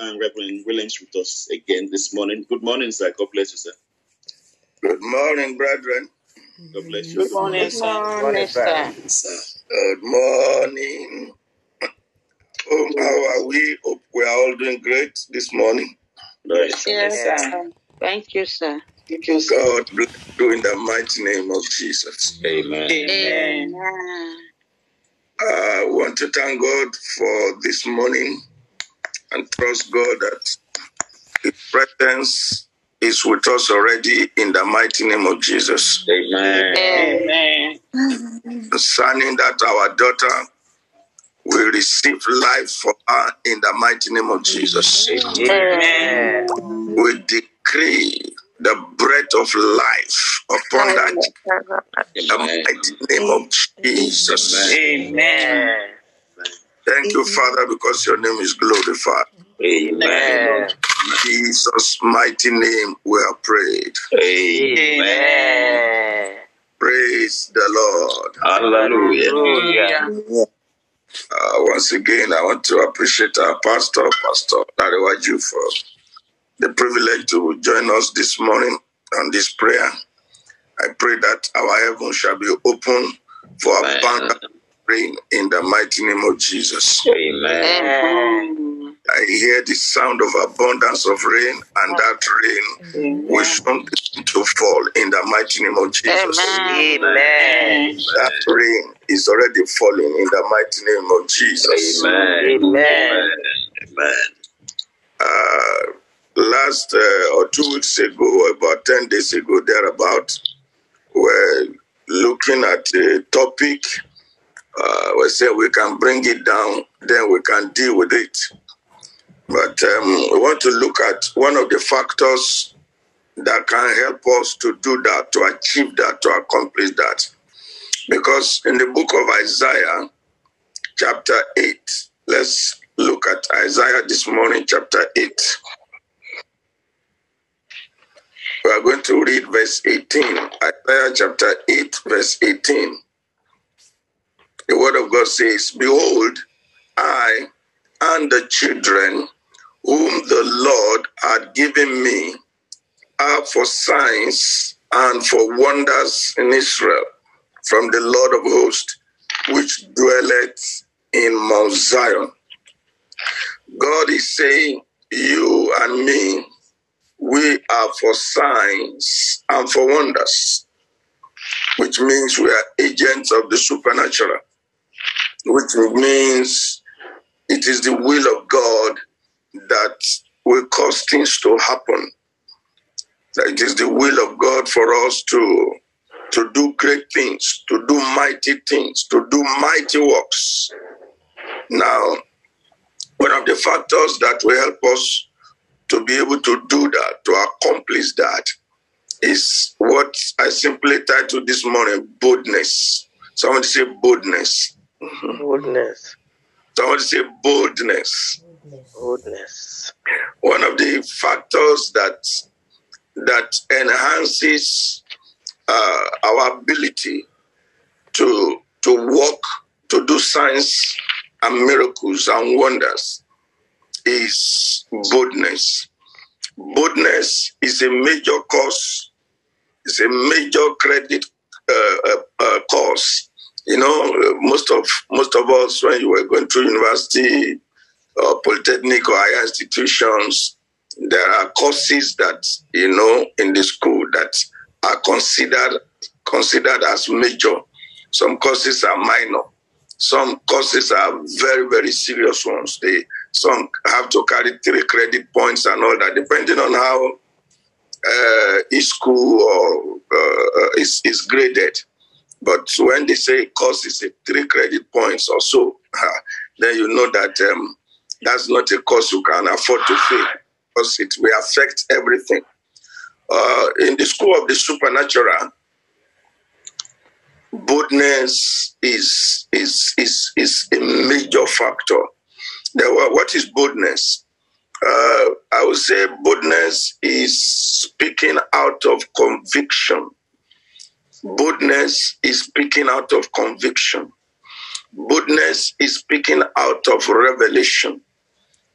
um, Reverend Williams with us again this morning. Good morning, sir. God bless you, sir. Good morning, brethren. God bless you. Good morning, Good sir. morning, sir. Good morning. Oh, how are we? Hope we are all doing great this morning. Yes. Yes, Yes. sir. Thank you, sir. Thank you, sir. God bless you in the mighty name of Jesus. Amen. Amen. Amen. I want to thank God for this morning and trust God that His presence is with us already in the mighty name of Jesus. Amen. Amen. Concerning that our daughter will receive life for her in the mighty name of Jesus. Amen. We decree the breath of life upon that in the mighty name of Jesus. Amen. Thank you, Father, because your name is glorified. Amen. In Jesus' mighty name we are prayed. Amen. Praise the Lord. Hallelujah. Hallelujah. Uh, once again, I want to appreciate our pastor, Pastor Narewaju, for the privilege to join us this morning on this prayer. I pray that our heaven shall be open for Amen. abundant rain in the mighty name of Jesus. Amen. Amen. I hear the sound of abundance of rain, and that rain will soon begin to fall in the mighty name of Jesus. Amen. Amen. That rain is already falling in the mighty name of Jesus. Amen. Amen. Amen. Uh, last uh, or two weeks ago, about 10 days ago, thereabout, we're looking at a topic. Uh, we say we can bring it down, then we can deal with it. But um, we want to look at one of the factors that can help us to do that, to achieve that, to accomplish that. Because in the book of Isaiah, chapter 8, let's look at Isaiah this morning, chapter 8. We are going to read verse 18. Isaiah chapter 8, verse 18. The word of God says, Behold, I and the children whom the Lord had given me are for signs and for wonders in Israel from the Lord of hosts, which dwelleth in Mount Zion. God is saying, You and me, we are for signs and for wonders, which means we are agents of the supernatural, which means it is the will of God that will cause things to happen. It is the will of God for us to, to do great things, to do mighty things, to do mighty works. Now, one of the factors that will help us to be able to do that, to accomplish that, is what I simply titled this morning boldness. Somebody say boldness. Goodness. Somebody say boldness. Goodness. One of the factors that that enhances uh, our ability to to walk, to do signs and miracles and wonders is boldness. Boldness is a major cause, it's a major credit uh, uh, uh, cause. You know, uh, most of most of us when you were going through university or polytechnic or higher institutions, there are courses that you know in the school that are considered considered as major. Some courses are minor. Some courses are very very serious ones. They some have to carry three credit points and all that, depending on how uh, each school or uh, is is graded. But when they say course is a three credit points or so, then you know that um, that's not a course you can afford to fail because it will affect everything. Uh, in the school of the supernatural, boldness is is is is a major factor. Now, what is boldness? Uh, I would say boldness is speaking out of conviction. Boldness is speaking out of conviction. Boldness is speaking out of revelation.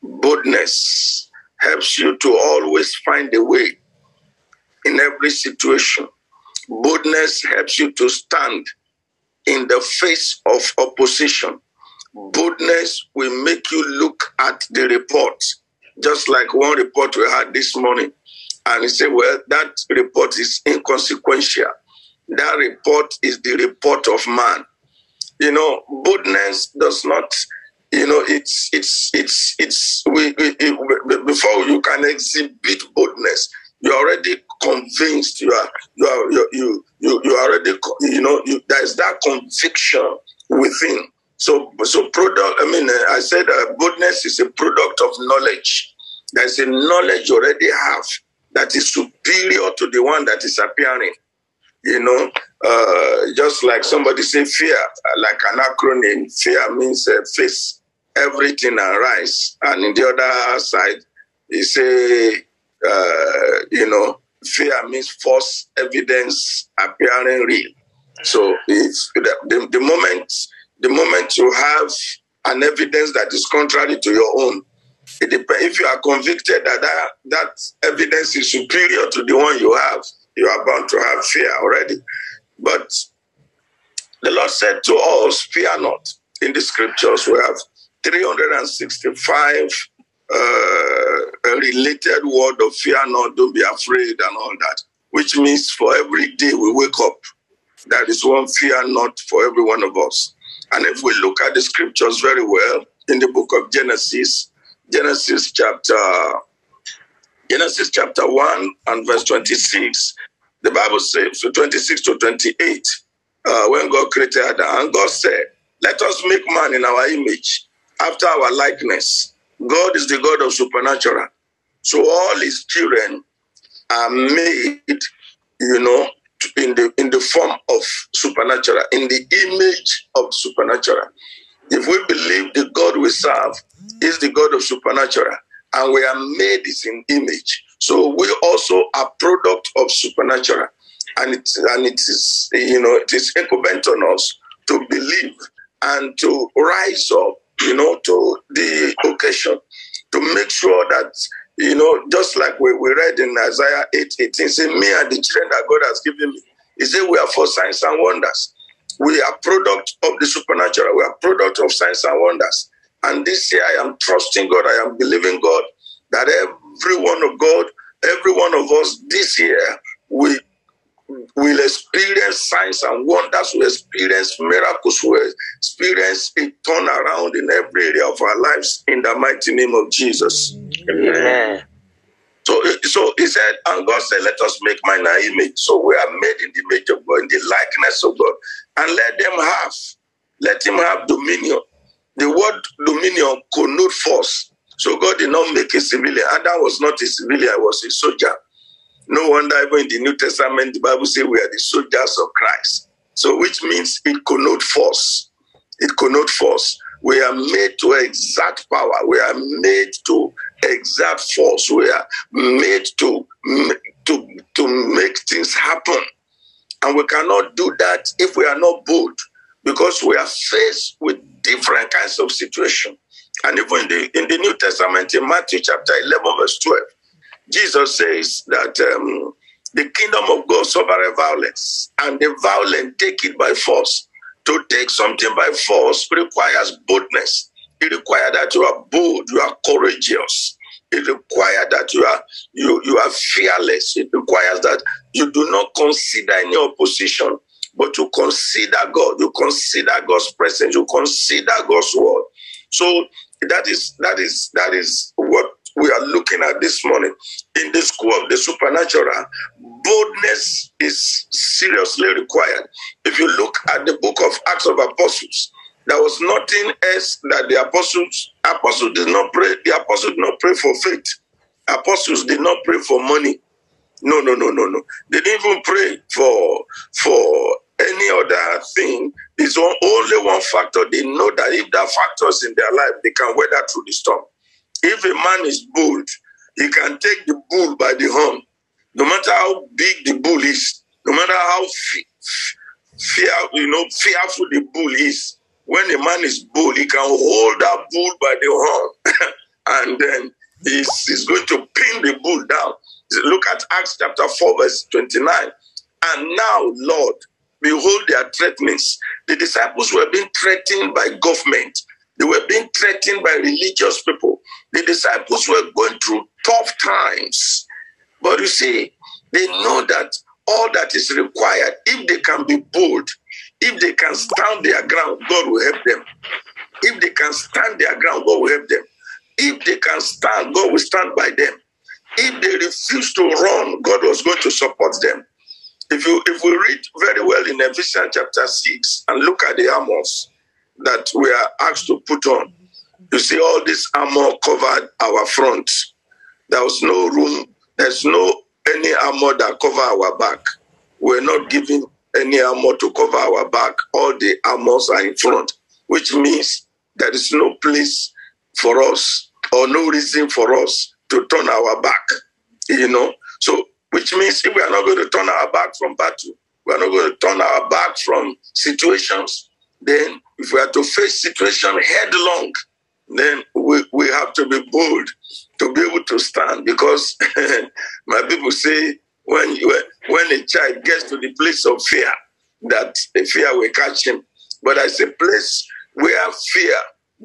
Boldness helps you to always find a way in every situation. Boldness helps you to stand in the face of opposition. Boldness will make you look at the report, just like one report we had this morning. And he said, Well, that report is inconsequential. That report is the report of man. You know, boldness does not, you know, it's, it's, it's, it's, we, we, it- before you can exhibit boldness, you're already convinced, you are, you are, you, you, you, you already, you know, you, there's that conviction within. So, so product, I mean, I said uh, is a product of knowledge. There's a knowledge you already have that is superior to the one that is appearing. You know, uh, just like somebody say fear, uh, like an acronym, fear means uh, face everything and rise. And in the other side, you say, uh, you know, fear means false evidence appearing real. So it's the, the, the moment the moment you have an evidence that is contrary to your own, if you are convicted that, that that evidence is superior to the one you have, you are bound to have fear already. But the Lord said to us, Fear not. In the scriptures, we have 365 uh, related word of fear not, don't be afraid, and all that, which means for every day we wake up, there is one fear not for every one of us. And if we look at the scriptures very well in the book of Genesis, Genesis chapter Genesis chapter 1 and verse 26, the Bible says, so 26 to 28, uh, when God created Adam, and God said, Let us make man in our image, after our likeness. God is the God of supernatural. So all his children are made, you know, in the in the form of supernatural, in the image of supernatural. If we believe the God we serve is the God of supernatural, and we are made in image, so we also are product of supernatural, and it and it is you know it is incumbent on us to believe and to rise up, you know, to the occasion to make sure that you know, just like we, we read in Isaiah 8 18, say, Me and the children that God has given me. He said, We are for signs and wonders. We are product of the supernatural. We are product of signs and wonders. And this year I am trusting God, I am believing God that every one of God, every one of us this year will will experience signs and wonders, we will experience miracles, we will experience a turnaround in every area of our lives in the mighty name of Jesus. Amen. So, so he said, and God said, Let us make man our image. So we are made in the image of God, in the likeness of God. And let them have, let him have dominion. The word dominion connote force. So God did not make a civilian. Adam was not a civilian, he was a soldier. No wonder even in the New Testament, the Bible says we are the soldiers of Christ. So which means it connote force. It connote force. We are made to exert power. We are made to exert force. We are made to, to, to make things happen. And we cannot do that if we are not bold because we are faced with different kinds of situations. And even in the, in the New Testament, in Matthew chapter 11, verse 12, Jesus says that um, the kingdom of God suffereth violence, and the violent take it by force. To take something by force requires boldness. It requires that you are bold, you are courageous. It requires that you are you, you are fearless. It requires that you do not consider any opposition, but you consider God. You consider God's presence. You consider God's word. So that is that is that is what we are looking at this morning in the school of the supernatural. Boldness is seriously required. If you look at the book of Acts of Apostles, there was nothing else that the apostles apostles did not pray. The apostles did not pray for faith. Apostles did not pray for money. No, no, no, no, no. They didn't even pray for for any other thing. It's only one factor. They know that if that factor is in their life, they can weather through the storm. If a man is bold, he can take the bull by the horn. No matter how big the bull is, no matter how fear, you know, fearful the bull is, when a man is bold, he can hold that bull by the horn and then he's, he's going to pin the bull down. Look at Acts chapter 4, verse 29. And now, Lord, behold their threatenings. The disciples were being threatened by government. They were being threatened by religious people. The disciples were going through tough times. But you see, they know that all that is required, if they can be bold, if they can stand their ground, God will help them. If they can stand their ground, God will help them. If they can stand, God will stand by them. If they refuse to run, God was going to support them. If you if we read very well in Ephesians chapter 6 and look at the armors that we are asked to put on, you see all this armor covered our front. There was no room, there's no any armor that cover our back. We're not giving any armor to cover our back. All the armors are in front, which means there is no place for us or no reason for us to turn our back. You know, so which means if we are not going to turn our back from battle, we are not going to turn our back from situations. Then, if we are to face situation headlong, then we, we have to be bold to be able to stand because my people say when when a child gets to the place of fear, that fear will catch him. But I say place where fear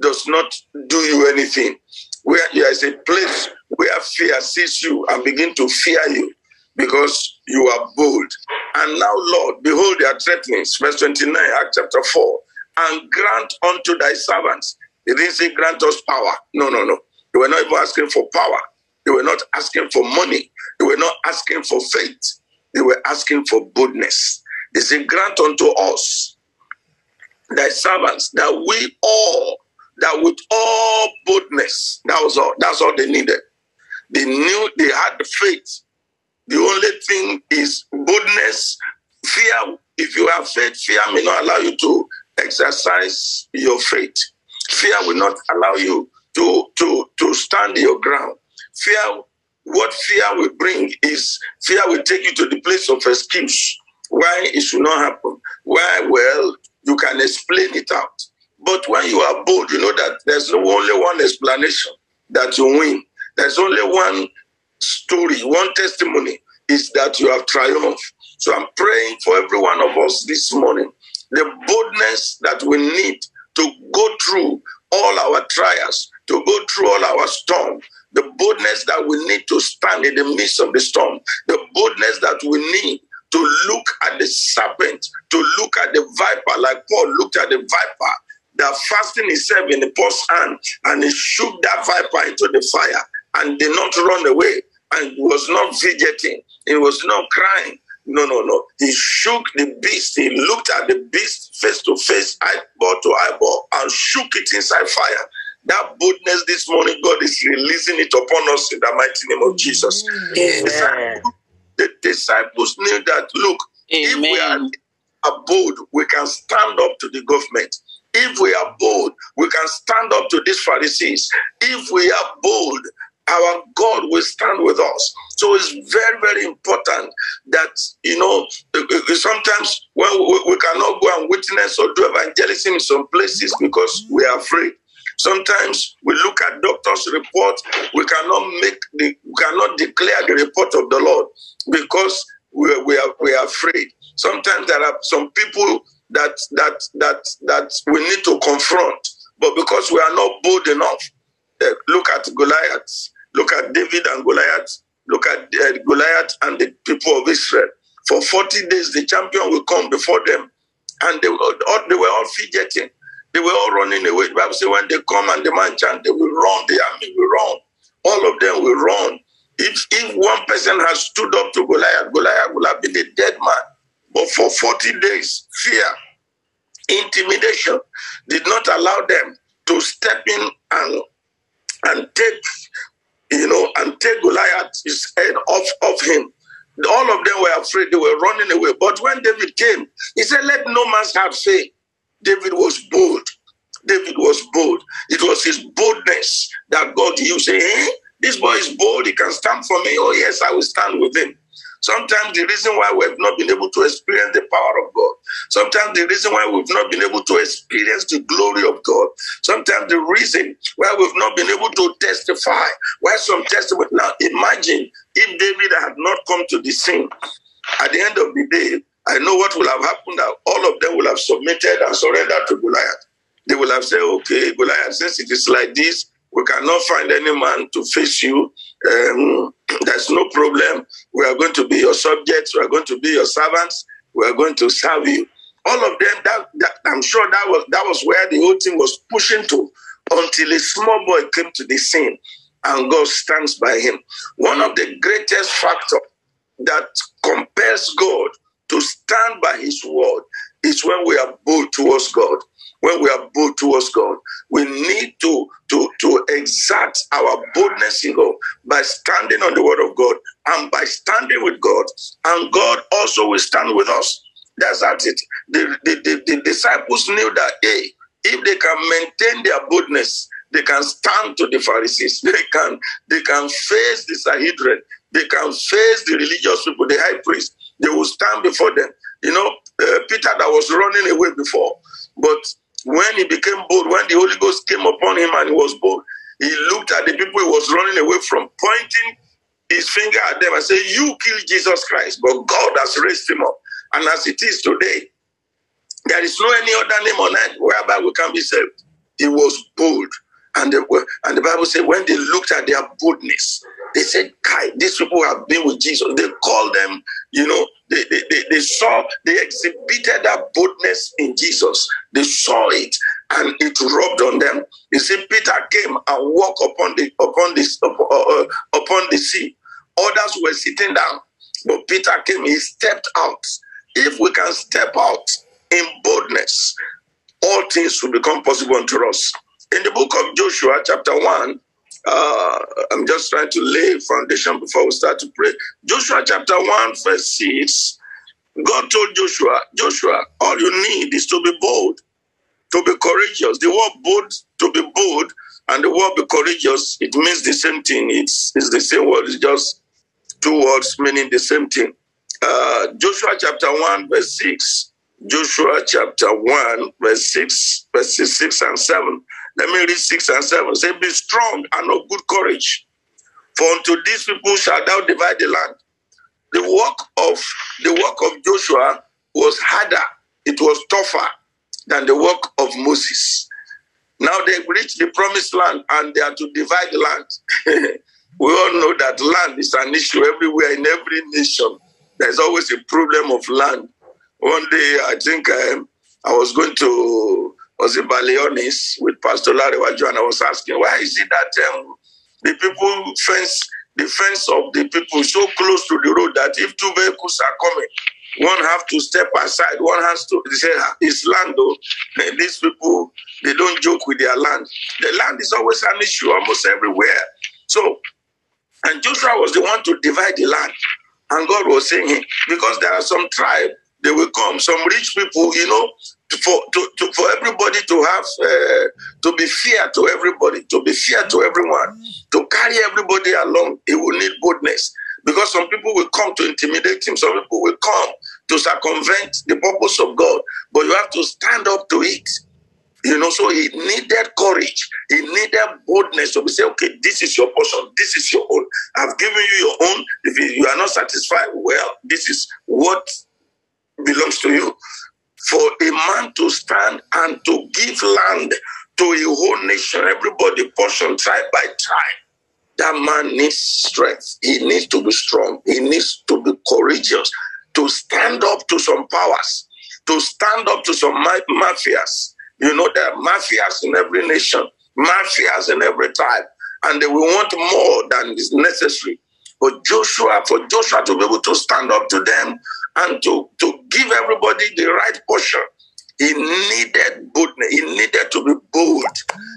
does not do you anything, where there is a place where fear sees you and begin to fear you because you are bold. And now, Lord, behold their threatenings. Verse 29, Act chapter 4. And grant unto thy servants. They didn't say grant us power. No, no, no. They were not even asking for power. They were not asking for money. They were not asking for faith. They were asking for boldness. They said, grant unto us, thy servants, that we all, that with all boldness, that was all, that's all they needed. They knew they had the faith the only thing is boldness. Fear, if you have faith, fear may not allow you to exercise your faith. Fear will not allow you to, to, to stand your ground. Fear, what fear will bring is fear will take you to the place of excuse. Why it should not happen. Why, well, you can explain it out. But when you are bold, you know that there's only one explanation that you win. There's only one story, one testimony is that you have triumphed. So I'm praying for every one of us this morning. The boldness that we need to go through all our trials, to go through all our storm, the boldness that we need to stand in the midst of the storm, the boldness that we need to look at the serpent, to look at the viper, like Paul looked at the viper. That fastened himself in the post hand and he shook that viper into the fire and did not run away and was not fidgeting. He was not crying. No, no, no. He shook the beast. He looked at the beast face to face, eyeball to eyeball, and shook it inside fire. That boldness this morning, God is releasing it upon us in the mighty name of Jesus. Amen. The disciples knew that, look, if we are bold, we can stand up to the government. If we are bold, we can stand up to these Pharisees. If we are bold, our God will stand with us. So it's very, very important that, you know, sometimes when we, cannot go and witness or do evangelism in some places because we are afraid. Sometimes we look at doctor's report, we cannot make the, we cannot declare the report of the Lord because we, we are we are afraid. Sometimes there are some people that that that that we need to confront, but because we are not bold enough, uh, look at Goliath. Look at David and Goliath. Look at uh, Goliath and the people of Israel. For 40 days, the champion will come before them, and they were all, they were all fidgeting. They were all running away. The Bible says when they come and the man chant, they will run. The army will run. All of them will run. If if one person has stood up to Goliath, Goliath will have been a dead man. But for 40 days, fear, intimidation did not allow them to step in and and take you know, and take Goliath's head off of him. All of them were afraid, they were running away. But when David came, he said, Let no man's heart fail. David was bold. David was bold. It was his boldness that God used. Say, hey, eh? this boy is bold, he can stand for me. Oh, yes, I will stand with him. Sometimes the reason why we've not been able to experience the power of God. Sometimes the reason why we've not been able to experience the glory of God. Sometimes the reason why we've not been able to testify. Why some testimony. Now imagine if David had not come to the scene. At the end of the day, I know what will have happened. All of them will have submitted and surrendered to Goliath. They will have said, okay, Goliath, since it is like this, we cannot find any man to face you. Um, there's no problem. We are going to be your subjects. We are going to be your servants. We are going to serve you. All of them. That, that I'm sure that was that was where the whole thing was pushing to, until a small boy came to the scene, and God stands by him. One of the greatest factor that compels God to stand by His word is when we are bold towards God when we are bold towards God. We need to, to, to exert our boldness in God by standing on the word of God and by standing with God. And God also will stand with us. That's at it. The, the, the, the disciples knew that, hey, if they can maintain their boldness, they can stand to the Pharisees. They can, they can face the Sanhedrin. They can face the religious people, the high priest. They will stand before them. You know, uh, Peter that was running away before, but when he became bold, when the Holy Ghost came upon him and he was bold, he looked at the people he was running away from, pointing his finger at them and said, You killed Jesus Christ, but God has raised him up. And as it is today, there is no any other name on earth whereby we can be saved. He was bold. And the, and the Bible said, when they looked at their boldness, they said, Kai, these people have been with Jesus. They called them, you know, they, they, they, they saw, they exhibited that boldness in Jesus. They saw it and it rubbed on them. You see, Peter came and walked upon the upon this uh, uh, upon the sea. Others were sitting down, but Peter came. He stepped out. If we can step out in boldness, all things will become possible unto us. In the book of Joshua, chapter one, uh, I'm just trying to lay foundation before we start to pray. Joshua chapter 1, verse 6. God told Joshua, Joshua, all you need is to be bold, to be courageous. The word bold, to be bold, and the word be courageous, it means the same thing. It's, it's the same word, it's just two words meaning the same thing. Uh, Joshua chapter 1, verse 6. Joshua chapter 1, verse 6, verses 6 and 7. Let me read 6 and 7. Say, Be strong and of good courage, for unto these people shall thou divide the land. The work of the work of Joshua was harder, it was tougher than the work of Moses. Now they've reached the promised land and they are to divide the land. we all know that land is an issue everywhere in every nation. There's always a problem of land. One day, I think um, I was going to was in Baleonis with Pastor Larewaju, and I was asking, why is it that um, the people fence the fence of the people so close to the road that if two vehicles are coming, one have to step aside, one has to They say it's land though. These people they don't joke with their land. The land is always an issue almost everywhere. So, and Joshua was the one to divide the land. And God was saying, because there are some tribe, they will come, some rich people, you know, for to, to, for everybody to have uh, to be fair to everybody, to be fair to everyone, to carry everybody along, he will need boldness. Because some people will come to intimidate him, some people will come to circumvent the purpose of God, but you have to stand up to it. You know, so he needed courage. He needed boldness to be say, okay, this is your portion, this is your own. I've given you your own. If you are not satisfied, well, this is what belongs to you for a man to stand and to give land to a whole nation, everybody portion tribe by tribe, that man needs strength. He needs to be strong. He needs to be courageous, to stand up to some powers, to stand up to some mafias. You know, there are mafias in every nation, mafias in every tribe, and they will want more than is necessary. But Joshua, for Joshua to be able to stand up to them and to, to give everybody the right portion. He needed boldness. He needed to be bold.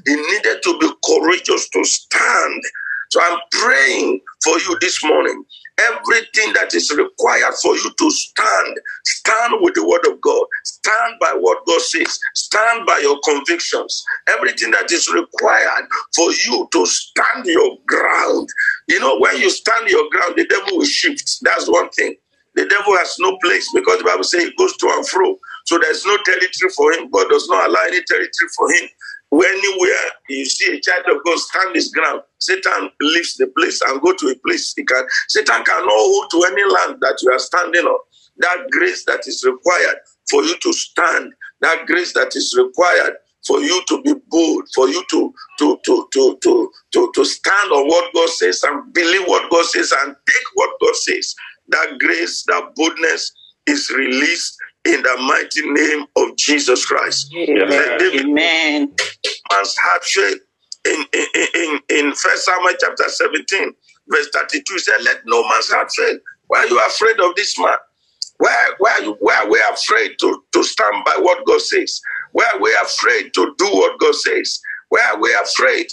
He needed to be courageous to stand. So I'm praying for you this morning. Everything that is required for you to stand, stand with the word of God, stand by what God says, stand by your convictions, everything that is required for you to stand your ground. You know, when you stand your ground, the devil will shift. That's one thing. The devil has no place because the Bible says he goes to and fro. So there's no territory for him. God does not allow any territory for him. Anywhere you see a child of God stand his ground, Satan leaves the place and go to a place he can. Satan cannot hold to any land that you are standing on. That grace that is required for you to stand, that grace that is required for you to be bold, for you to to to to to to, to stand on what God says and believe what God says and take what God says. That grace, that boldness is released in the mighty name of Jesus Christ. Amen. Amen. Faith in in in in First Samuel chapter seventeen, verse thirty-two. He said, "Let no man's heart fail." Why are you afraid of this man? Why why are you why are we afraid to to stand by what God says? Why are we afraid to do what God says? Why are we afraid?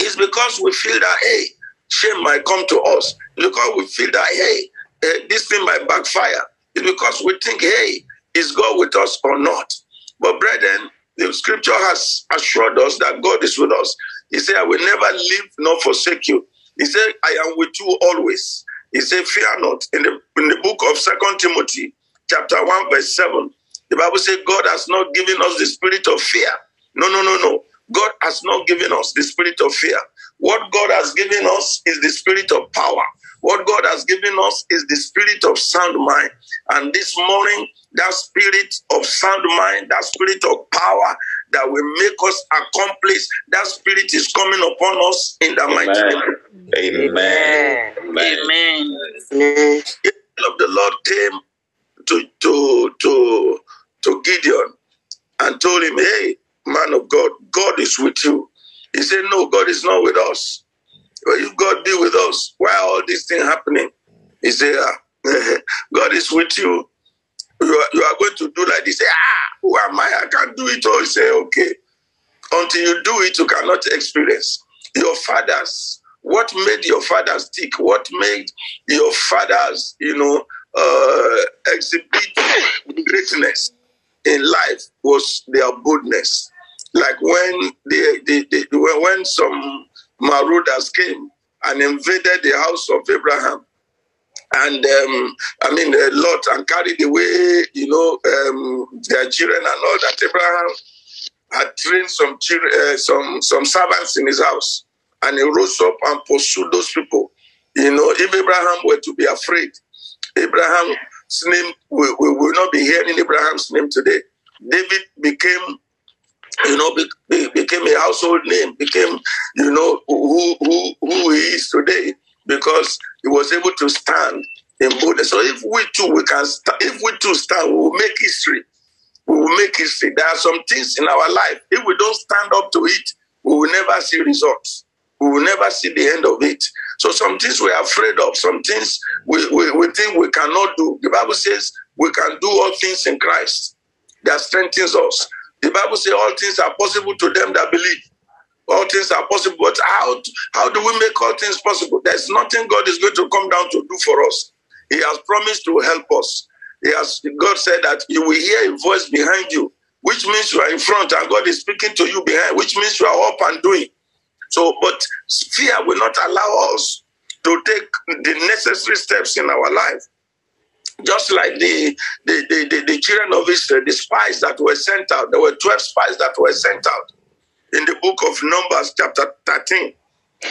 It's because we feel that hey, shame might come to us. Because we feel that hey, eh, this thing might backfire. It's because we think hey, is God with us or not? But brethren, the scripture has assured us that God is with us. He said, I will never leave nor forsake you. He said, I am with you always. He said, Fear not. In the in the book of Second Timothy, chapter 1, verse 7, the Bible says, God has not given us the spirit of fear. No, no, no, no. God has not given us the spirit of fear. What God has given us is the spirit of power. What God has given us is the spirit of sound mind. And this morning, that spirit of sound mind, that spirit of power that will make us accomplish, that spirit is coming upon us in the mighty name. Amen. Amen. Amen. Amen. Amen. The angel of the Lord came to to to to Gideon and told him, "Hey, man of God, God is with you." He said, "No, God is not with us. Well, if God be with us, why all these things happening?" He said, ah, "God is with you. You are, you are going to do like this." Say, "Ah, who am I? I can't do it." all." He say, "Okay." Until you do it, you cannot experience your fathers. What made your fathers tick? What made your fathers, you know, uh, exhibit greatness in life was their boldness. Like when they, they, they when some marauders came and invaded the house of Abraham, and um, I mean uh, Lot and carried away, you know, um, their children and all that. Abraham had trained some children, uh, some some servants in his house, and he rose up and pursued those people. You know, if Abraham were to be afraid, Abraham's name we, we will not be hearing Abraham's name today. David became, you know, be, be- became a household name, became, you know, who who who he is today because he was able to stand in Buddha. So if we too we can sta- if we too stand, we will make history. We will make history. There are some things in our life. If we don't stand up to it, we will never see results. We will never see the end of it. So some things we are afraid of, some things we, we, we think we cannot do. The Bible says we can do all things in Christ that strengthens us. The Bible says all things are possible to them that believe. All things are possible, but how how do we make all things possible? There's nothing God is going to come down to do for us. He has promised to help us. He has God said that you will hear a voice behind you, which means you are in front and God is speaking to you behind, which means you are up and doing. So, but fear will not allow us to take the necessary steps in our life. Just like the the, the, the, the children of Israel, the spies that were sent out, there were 12 spies that were sent out in the book of Numbers, chapter 13,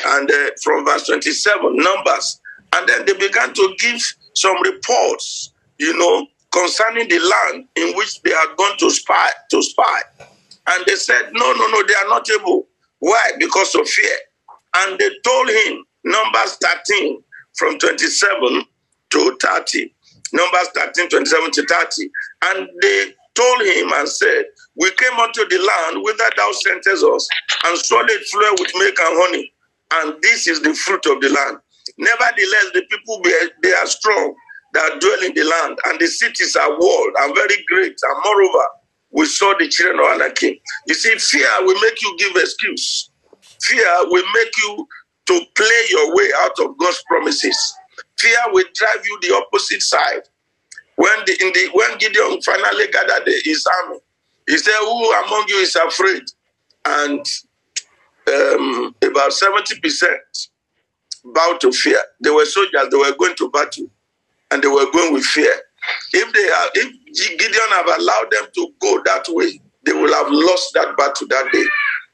and uh, from verse 27, Numbers. And then they began to give some reports, you know, concerning the land in which they had gone to spy to spy. And they said, No, no, no, they are not able. Why? Because of fear. And they told him, Numbers 13, from 27 to 30. Numbers 13, 27 to 30. And they told him and said, We came unto the land whither thou sentest us, and surely it with milk and honey. And this is the fruit of the land. Nevertheless, the people be, they are strong that dwell in the land, and the cities are walled and very great. And moreover, we saw the children of Anakim. You see, fear will make you give excuse. Fear will make you to play your way out of God's promises. Fear will drive you the opposite side. When the, in the when Gideon finally gathered the- his army, he said, "Who among you is afraid?" And um, about seventy percent bowed to fear. They were soldiers. They were going to battle, and they were going with fear. If they have, if Gideon have allowed them to go that way, they will have lost that battle that day,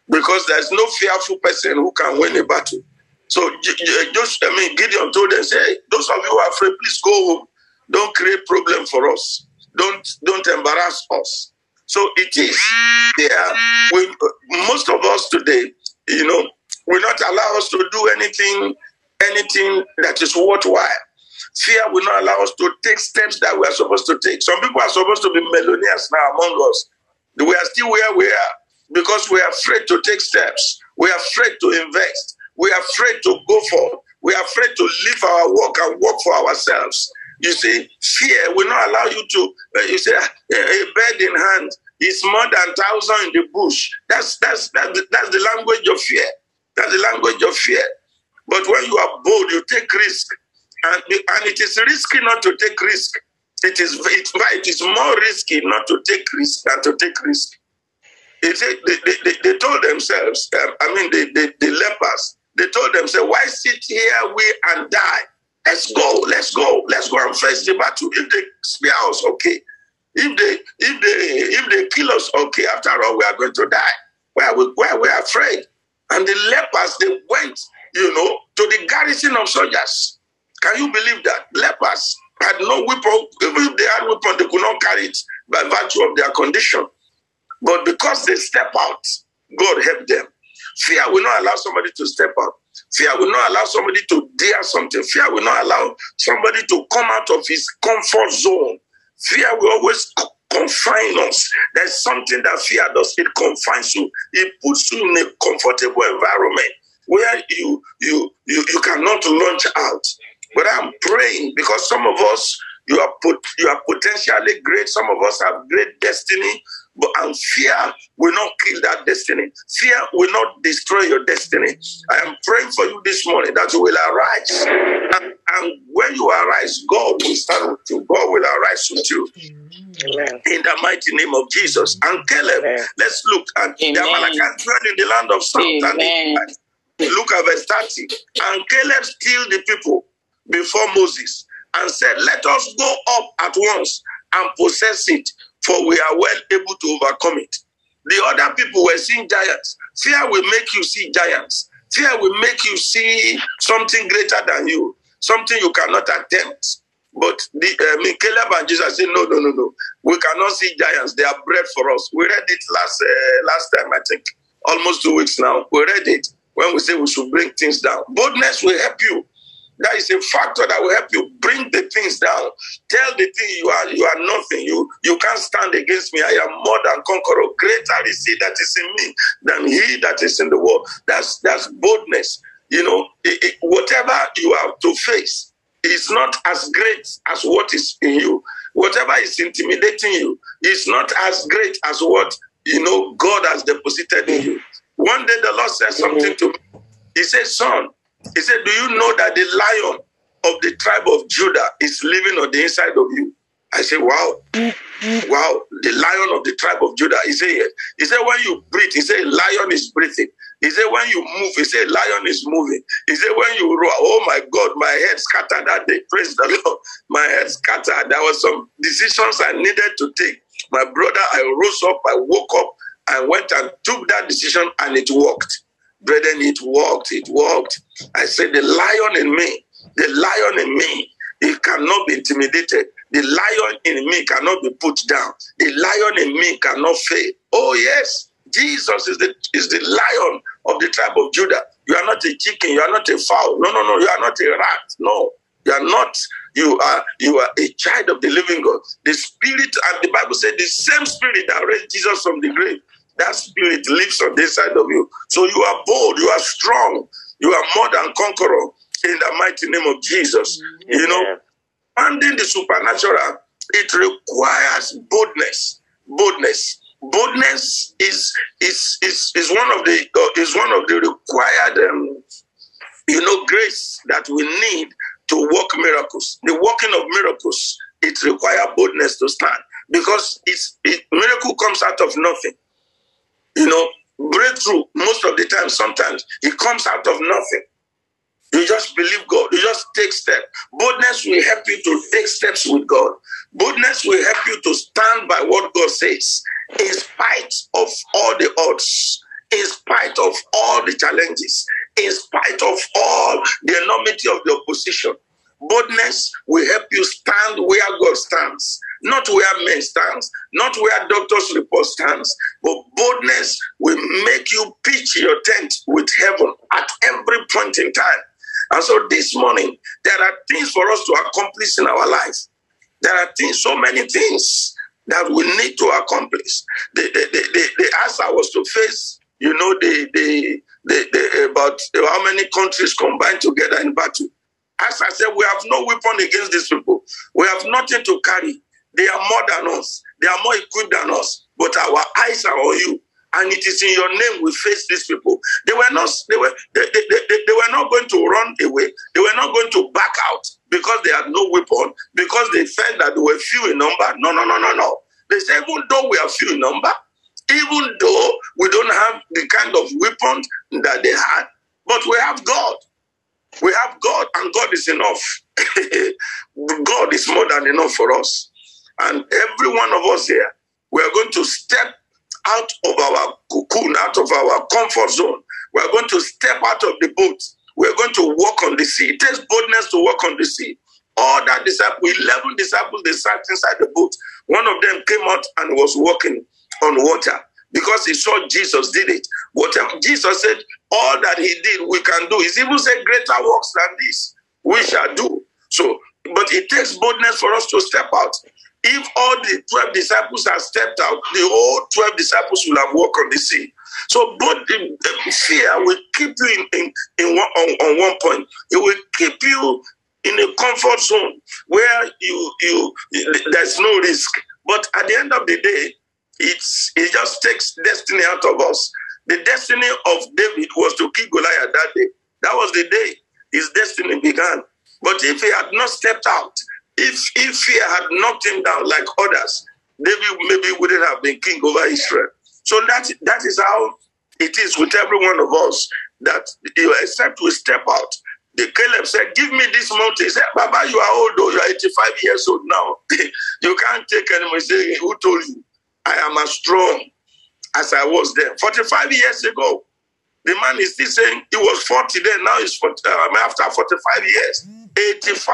because there's no fearful person who can win a battle. So just, I mean, Gideon told them, say, those of you who are afraid, please go home. Don't create problem for us. Don't don't embarrass us. So it is there. We, most of us today, you know, will not allow us to do anything, anything that is worthwhile. Fear will not allow us to take steps that we are supposed to take. Some people are supposed to be millionaires now among us. We are still where we are because we are afraid to take steps. We are afraid to invest. We are afraid to go forward. We are afraid to leave our work and work for ourselves. You see, fear will not allow you to. Uh, you say a, a bird in hand is more than thousand in the bush. That's that's that's the, that's the language of fear. That's the language of fear. But when you are bold, you take risk, and and it is risky not to take risk. It is it, it is more risky not to take risk than to take risk. They, they, they, they told themselves, um, I mean, the, the, the lepers, they told them, say, why sit here we and die? Let's go, let's go, let's go and face the battle. If they spear us, okay. If they if they if they kill us, okay. After all, we are going to die. Where we where we are afraid. And the lepers, they went, you know, to the garrison of soldiers. Can you believe that? Lepers had no weapon. Even if they had weapon, they could not carry it by virtue of their condition. But because they step out, God help them. Fear will not allow somebody to step out. Fear will not allow somebody to dare something. Fear will not allow somebody to come out of his comfort zone. Fear will always co- confine us. There's something that fear does. It confines you. It puts you in a comfortable environment where you you you, you cannot launch out. But I'm praying because some of us you are put you are potentially great. Some of us have great destiny, but and fear will not kill that destiny. Fear will not destroy your destiny. I am praying for you this morning that you will arise. And, and when you arise, God will stand with you. God will arise with you Amen. in the mighty name of Jesus. And Caleb, Amen. let's look at the Amen. Amalekites dwell in the land of South. And Amen. look at verse 30. And Caleb stilled the people before Moses and said, Let us go up at once and possess it, for we are well able to overcome it. The other people were seeing giants. Fear will make you see giants. Fear will make you see something greater than you, something you cannot attempt. But the uh, Caleb and Jesus said, No, no, no, no. We cannot see giants. They are bread for us. We read it last uh, last time, I think, almost two weeks now. We read it when we say we should bring things down. Boldness will help you. That is a factor that will help you bring the things down. Tell the thing you are you are nothing. You you can't stand against me. I am more than conqueror. Greater is he that is in me than he that is in the world. That's that's boldness. You know, it- it- whatever you have to face is not as great as what is in you. Whatever is intimidating you is not as great as what you know God has deposited in you. One day the Lord said something to me. He said, Son, he said, Do you know that the lion of the tribe of Judah is living on the inside of you? I said, Wow. Wow, the lion of the tribe of Judah. He said, yes. He said, when you breathe, he said, lion is breathing. He said, when you move, he said, lion is moving. He said, when you roar, oh my God, my head scattered that day. Praise the Lord. My head scattered. There were some decisions I needed to take. My brother, I rose up, I woke up, I went and took that decision, and it worked. Brethren, it worked, it worked. I said, the lion in me, the lion in me, it cannot be intimidated. The lion in me cannot be put down. The lion in me cannot fail. Oh, yes. Jesus is the is the lion of the tribe of Judah. You are not a chicken, you are not a fowl. No, no, no, you are not a rat. No. You are not, you are you are a child of the living God. The spirit, and the Bible said the same spirit that raised Jesus from the grave, that spirit lives on this side of you. So you are bold, you are strong, you are more than conqueror in the mighty name of Jesus. You know. Understanding the supernatural, it requires boldness. Boldness. Boldness is is is, is one of the uh, is one of the required um, you know, grace that we need to work miracles. The working of miracles, it requires boldness to stand because it's it, miracle comes out of nothing. You know, breakthrough most of the time, sometimes it comes out of nothing. You just believe God. You just take steps. Boldness will help you to take steps with God. Boldness will help you to stand by what God says, in spite of all the odds, in spite of all the challenges, in spite of all the enormity of the opposition. Boldness will help you stand where God stands, not where men stands, not where doctors' report stands, but boldness will make you pitch your tent with heaven at every point in time. And so this morning, there are things for us to accomplish in our life. There are things, so many things that we need to accomplish. The, the, the, the, the answer was to face, you know, the, the, the, the, about how many countries combined together in battle. As I said, we have no weapon against these people. We have nothing to carry. They are more than us. They are more equipped than us. But our eyes are on you. And it is in your name we face these people. They were not they were they, they, they, they were not going to run away. They were not going to back out because they had no weapon, because they felt that they were few in number. No, no, no, no, no. They said, even though we are few in number, even though we don't have the kind of weapon that they had, but we have God. We have God, and God is enough. God is more than enough for us. And every one of us here, we are going to step out of our cocoon, out of our comfort zone. We are going to step out of the boat. We are going to walk on the sea. It takes boldness to walk on the sea. All that disciples, 11 disciples, they sat inside the boat. One of them came out and was walking on water because he saw Jesus did it. What Jesus said, all that he did, we can do. He's even said, greater works than this we shall do. So, but it takes boldness for us to step out. If all the 12 disciples have stepped out, the whole 12 disciples will have walked on the sea. So both the, the fear will keep you in, in, in one, on, on one point. It will keep you in a comfort zone where you you there's no risk. But at the end of the day, it's it just takes destiny out of us. The destiny of David was to kill Goliath that day. That was the day his destiny began. But if he had not stepped out, if if fear had knocked him down like others, David maybe wouldn't have been king over Israel. So that that is how it is with every one of us. That you except we step out. The Caleb said, Give me this mountain. He said, Baba, you are old though, you are 85 years old now. you can't take anymore. He said, Who told you? I am as strong as I was then. 45 years ago. The man is still saying he was 40 then, now he's 40, uh, after 45 years. 85.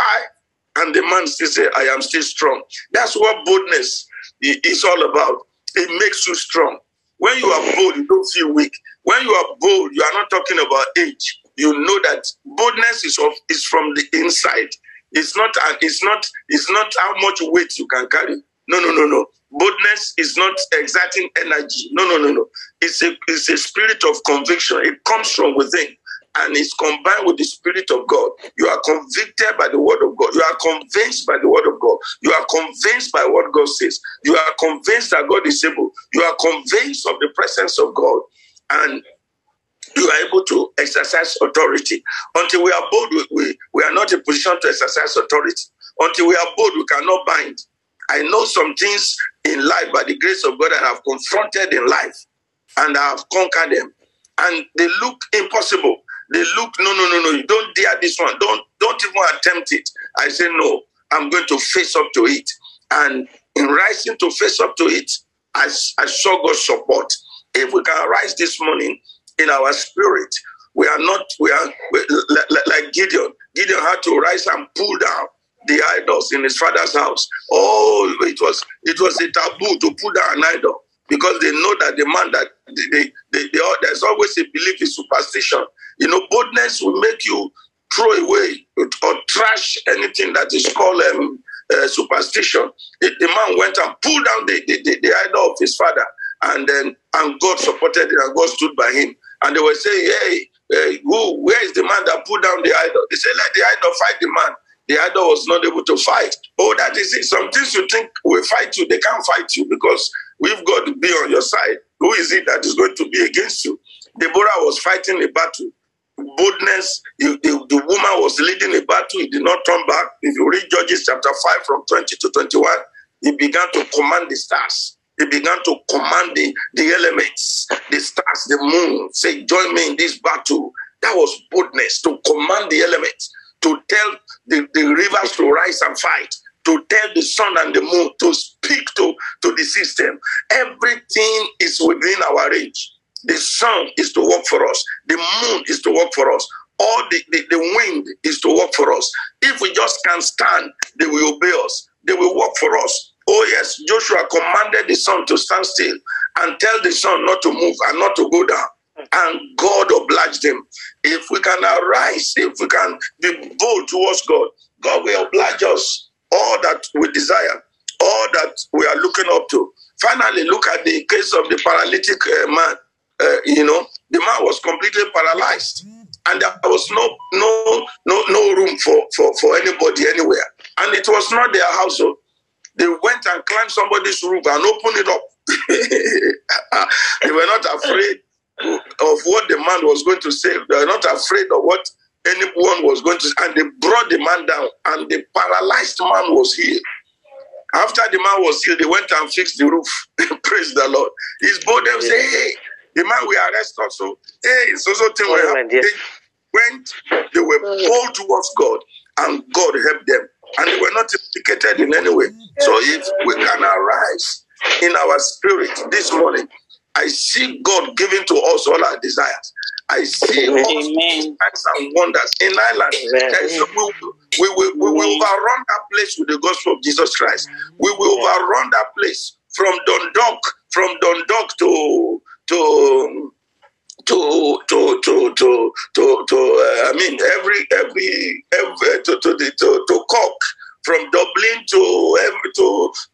And the man still say, I am still strong. That's what boldness is all about. It makes you strong. When you are bold, you don't feel weak. When you are bold, you are not talking about age. You know that boldness is of is from the inside. It's not it's not it's not how much weight you can carry. No, no, no, no. Boldness is not exerting energy. No, no, no, no. It's a it's a spirit of conviction. It comes from within and is combined with the Spirit of God. You are convicted by the Word of God. You are convinced by the Word of God. You are convinced by what God says. You are convinced that God is able. You are convinced of the presence of God. And you are able to exercise authority. Until we are bold, we, we, are not in position to exercise authority. Until we are bold, we cannot bind. I know some things in life by the grace of God that I have confronted in life and I have conquered them. And they look impossible. They look, no, no, no, no, you don't dare this one. Don't don't even attempt it. I say, no, I'm going to face up to it. And in rising to face up to it, I, I saw God's support. If we can rise this morning in our spirit, we are not, we are we, like, like Gideon. Gideon had to rise and pull down the idols in his father's house. Oh, it was it was a taboo to pull down an idol because they know that the man that they, they, they, there's always a belief in superstition. You know, boldness will make you throw away or trash anything that is called um, uh, superstition. The, the, man went and pulled down the, the, the, the, idol of his father, and then and God supported it, and God stood by him. And they were saying, "Hey, hey who? Where is the man that pulled down the idol?" They said, "Let the idol fight the man." The idol was not able to fight. Oh, that is it. Some things you think will fight you, they can't fight you because we've got to be on your side. Who is it that is going to be against you? Deborah was fighting a battle boldness. The, the, the woman was leading a battle. He did not turn back. If you read Judges chapter 5 from 20 to 21, he began to command the stars. He began to command the, the elements, the stars, the moon. Say, join me in this battle. That was boldness to command the elements, to tell the, the rivers to rise and fight, to tell the sun and the moon to speak to, to the system. Everything is within our range. The sun is to work for us, the moon is to work for us, all the, the, the wind is to work for us. If we just can't stand, they will obey us, they will work for us. Oh, yes, Joshua commanded the sun to stand still and tell the sun not to move and not to go down. And God obliged him. If we can arise, if we can be bold towards God, God will oblige us all that we desire, all that we are looking up to. Finally, look at the case of the paralytic uh, man. Uh, you know, the man was completely paralyzed, and there was no no no no room for for for anybody anywhere, and it was not their household. They went and climbed somebody's roof and opened it up. they were not afraid of what the man was going to say. They were not afraid of what anyone was going to and they brought the man down and the paralyzed man was healed. After the man was healed they went and fixed the roof. Praise the lord. His body say hey the man we arrest also. Hey it's also thing we Oh, my have they went they were bold towards god and god helped them. And they were not implicated in any way. So if we can arise in our spirit this morning i see god giving to us all our desires i see Amen. signs and wonders in Ireland. Amen. There is no- we, we, we, we will overrun that place with the gospel of Jesus Christ. We will overrun that place from Dundalk, from Dundalk to to to to to to to, to uh, I mean every every every to to the to, to Cork from Dublin to to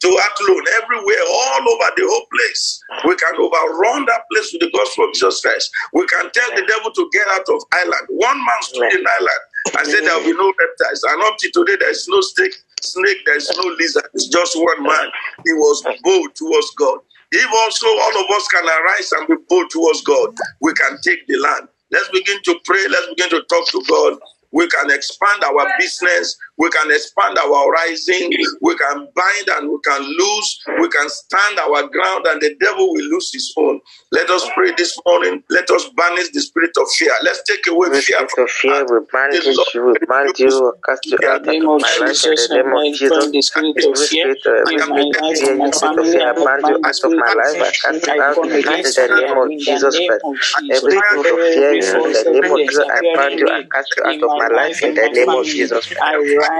to Athlone everywhere all over the whole place we can overrun that place with the gospel of Jesus Christ we can tell the devil to get out of Ireland one man stood in Ireland and said there will be no reptiles and up to today there is no snake snake there is no lizard it's just one man he was bold towards God if also all of us can arise and be bold towards God, we can take the land. Let's begin to pray. Let's begin to talk to God. We can expand our business. We can expand our rising. We can bind and we can lose. We can stand our ground and the devil will lose his own. Let us pray this morning. Let us banish the spirit of fear. Let's take away The fear spirit of fear will bandage you, will bind you, cast you out of my life in the name of Jesus. the spirit of fear in my spirit of life, fear, in my every spirit of family. fear, I I bind you out of my life. I cast you out in the name of Jesus Christ. Every spirit of fear in the name of Jesus, I bind you me cast you out of my life in the name of. Jesus Christ.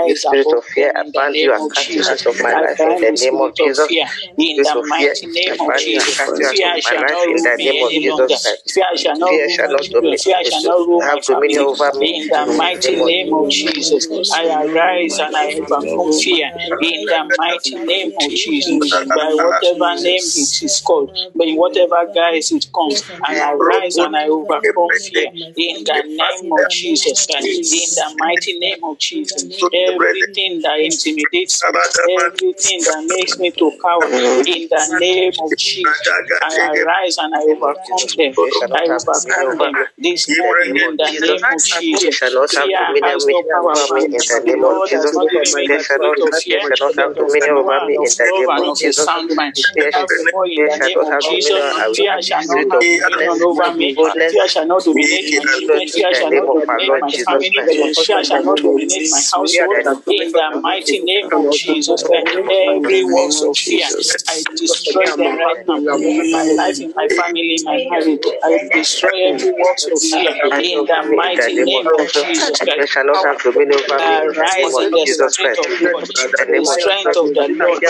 You rise spirit of fear, them I in the bind you and cast you out of my life in the name of Jesus. in the mighty name I of and Jesus. cast you out Fear of my shall life not in rule the me name of any Jesus oh longer. Fear shall not rule shall my not children. domi- Fear shall not rule my have dominion family. over me In the mighty name of Jesus, I arise and I overcome fear. In the mighty name of Jesus, by whatever name it is called, by whatever guise it comes, I arise and I overcome fear. In the name of Jesus in the mighty name of Jesus, everything that intimidates me, everything that makes me to cower, in the name of Jesus, I arise and I overcome them. Fear I overcome them this in the morning name of in the name of Jesus. shall not have Fear dominion has no power over over me me. in the The name of Lord has Jesus. not given me Fear the shall not spirit of fear, fear but of power me and of in the love name and of of a sound mind. Therefore, in the shall name not of have Jesus, dominion fear me. shall not Spirit have of dominion over me. Fear shall not dominate my boldness children. in Fear the shall name not of dominate my family. Fear shall not dominate my Fear household. In the mighty name of Jesus Christ, every works of fear, I destroy them right now. In my life, in my family, in my marriage, I destroy every works of fear. In the me in the mighty name of Jesus. Christ, shall not have dominion over me in the name arise of in the Jesus strength of God, the in name the of strength of the Lord,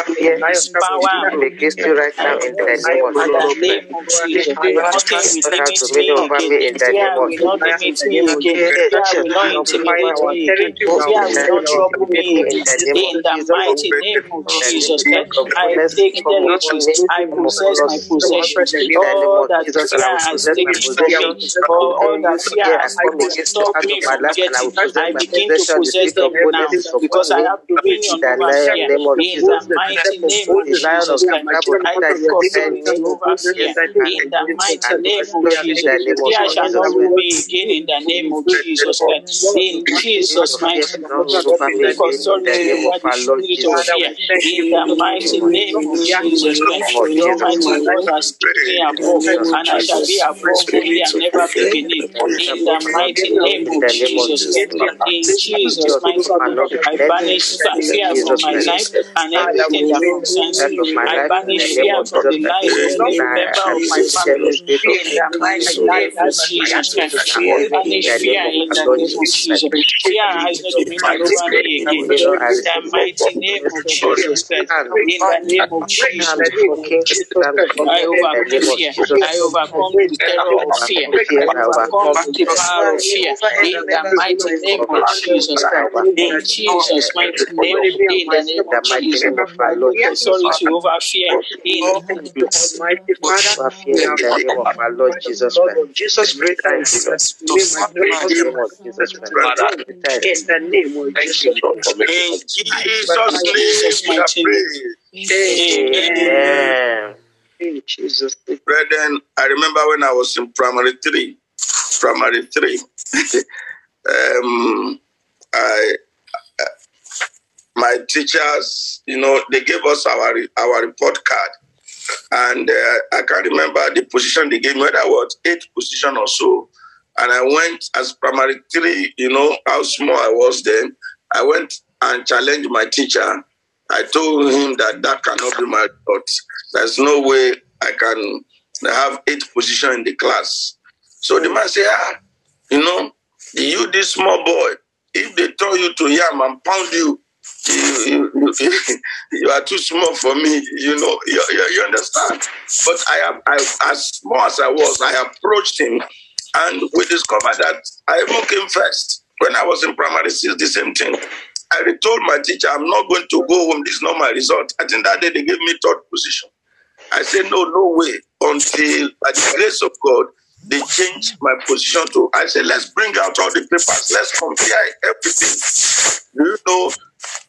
His power against you right now in the name of Jesus Christ. name of Jesus, nothing will limit me again. in the name Fear of will not Jesus. limit me again. Fear Fear shall will not not intimidate me again. Fear will not trouble me. In the mighty name of Jesus Christ, I take territories. I possess my possessions. All that fear has taken from me, all, that fear has stopped me from getting, I begin to possess them now because I have dominion over fear. In the mighty name of Jesus Christ, I take authority over fear. In the mighty name of Jesus, fear shall not rule me again. In the name of Jesus Christ, in Jesus' mighty name, I take authority over the spirit oh of fear. In the mighty name of Jesus. Christ, the Almighty God has me above, and I shall be above only and never be beneath. In the mighty name of Jesus. Christ, in Jesus' mighty name, I banish fear from my life and everything that concerns me. I banish fear from the life of every member of my family. In the mighty name of Jesus I banish fear in the name of Jesus. Fear has no dominion over me again. In the mighty name of Jesus Christ, in the name of Jesus I overcome fear. I overcome the terror of fear. I overcome the power of fear. In the mighty name of Jesus Christ. In Jesus' mighty name. In the name of Jesus. Authority over fear. In Almighty Father, we have the name of our Lord Jesus Christ. Jesus, great thank you, Lord. In the name of Jesus Christ. In the name of Jesus Christ. In Jesus' name we are praying. Amen. In Jesus' name. Brethren, I remember when I was in primary three, primary three, um, I, uh, my teachers, you know, they gave us our our report card, and uh, I can remember the position they gave me. That was eighth position or so, and I went as primary three. You know how small I was then. I went and challenged my teacher. I told him that that cannot be my thought. There's no way I can have eighth position in the class. So the man said, ah, you know, you this small boy, if they throw you to yam and pound you, you, you, you are too small for me, you know, you, you, you understand? But I am, I, as small as I was, I approached him and we discovered that I even came first. When I was in primary six, the same thing. I told my teacher, I'm not going to go home. This is not my result. I think that day they gave me third position. I said, no, no way. Until, by the grace of God, they changed my position to, I said, let's bring out all the papers. Let's compare everything. You know,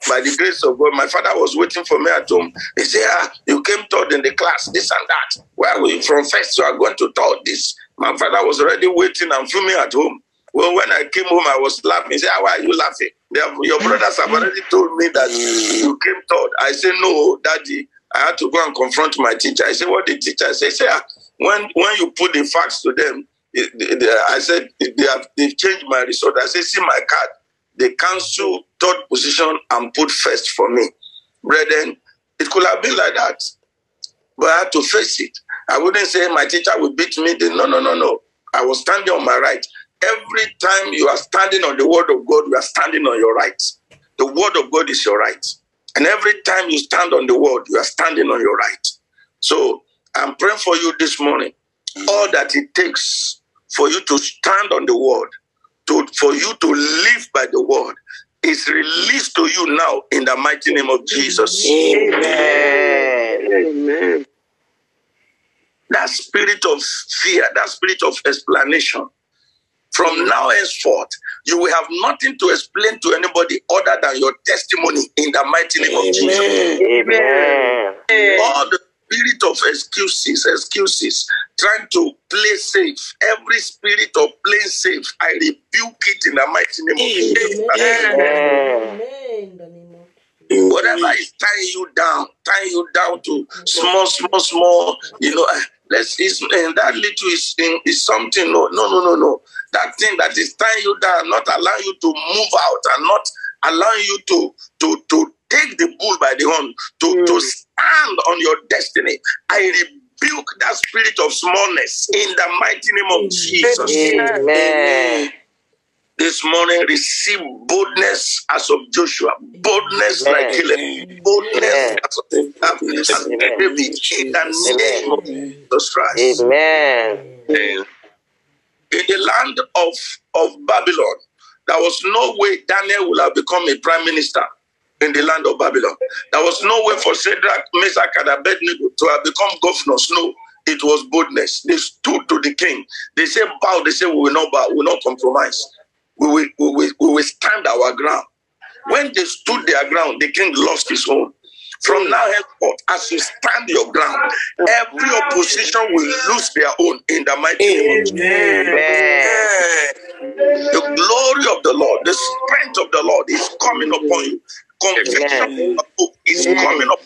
by the grace of God, my father was waiting for me at home. He said, ah, you came third in the class, this and that. Where were you from first? You are going to third this. My father was already waiting and filming at home. Well, when I came home, I was laughing. He said, why are you laughing? They your brothers have already told me that you came third. I said, no, daddy. I had to go and confront my teacher. I said, what the teacher say? Say, ah, when when you put the facts to them, it, it, they- I said they have they've changed my result. I said, see my card. They cancel third position and put first for me. Brethren, it could have been like that. But I had to face it. I wouldn't say my teacher would beat me. No, no, no, no. I was standing on my right. Every time you are standing on the word of God, you are standing on your right. The word of God is your right. And every time you stand on the word, you are standing on your right. So I'm praying for you this morning. All that it takes for you to stand on the word, to, for you to live by the word, is released to you now in the mighty name of Jesus. Amen. Amen. That spirit of fear, that spirit of explanation, from now henceforth, you will have nothing to explain to anybody other than your testimony in the mighty name of Jesus. Amen. all the spirit of excuses, excuses, trying to play safe, every spirit of playing safe, I rebuke it in the mighty name of Jesus. Amen. In the name of Whatever is tying you down, tying you down to small, small, small, you know, eh, let's and that little is is something. No, no, no, no, no. That thing that is tying you down, not allowing you to move out and not allowing you to to to take the bull by the horn, to, to stand on your destiny. I rebuke that spirit of smallness in the mighty name of Jesus. Amen. This morning, receive boldness as of Joshua, boldness like Caleb, boldness as of, as of Amen. David, in the name of Jesus Christ. Amen. In the land of, of Babylon, there was no way Daniel would have become a prime minister in the land of Babylon. There was no way for Shadrach, Meshach, and Abednego to have become governors. No, it was boldness. They stood to the king. They said, bow. They said, we will not bow. We will not compromise. We will, we will, we will stand our ground. When they stood their ground, the king lost his own. From now henceforth, as you stand your ground, every opposition will lose their own in the mighty name of Jesus. The glory of the Lord, the strength of the Lord is coming upon you. Conviction of hope is coming up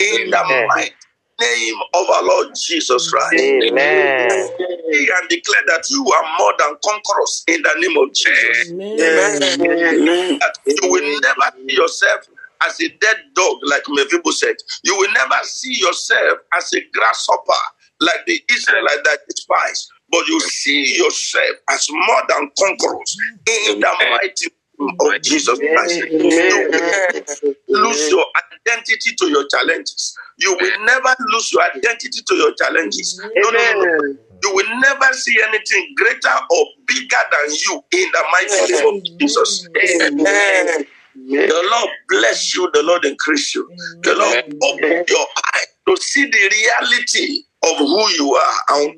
in the mighty name of our Lord Jesus Christ. Amen. Decree And declare that you are more than conquerors in the name of Jesus. Amen. That you will never see yourself as a dead dog like Mephibosheth. You will never see yourself as a grasshopper like the Israelite that despise, but you see yourself as more than conquerors in the mighty name of Jesus Christ. You lose your identity to your challenges. You will never lose your identity to your challenges. No, no, no. You will never see anything greater or bigger than you in the mighty name of Jesus. Amen. The Lord bless you, the Lord increase you. The Lord open your eyes to see the reality of who you are and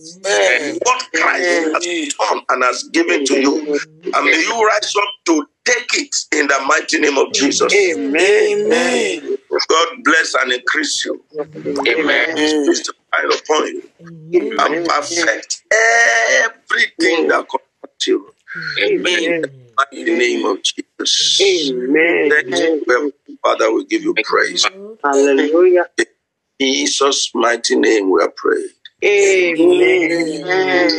what Christ has done and has given to you. And may you rise up to take it in the mighty name of Jesus. Amen. Amen. God bless and increase you. Amen. Peace to shine upon you and perfect everything that comes concerns you. Amen. the mighty name of Jesus. Amen. Thank you, Father. We give you praise. Hallelujah. In Jesus' mighty name we are praying. Amen.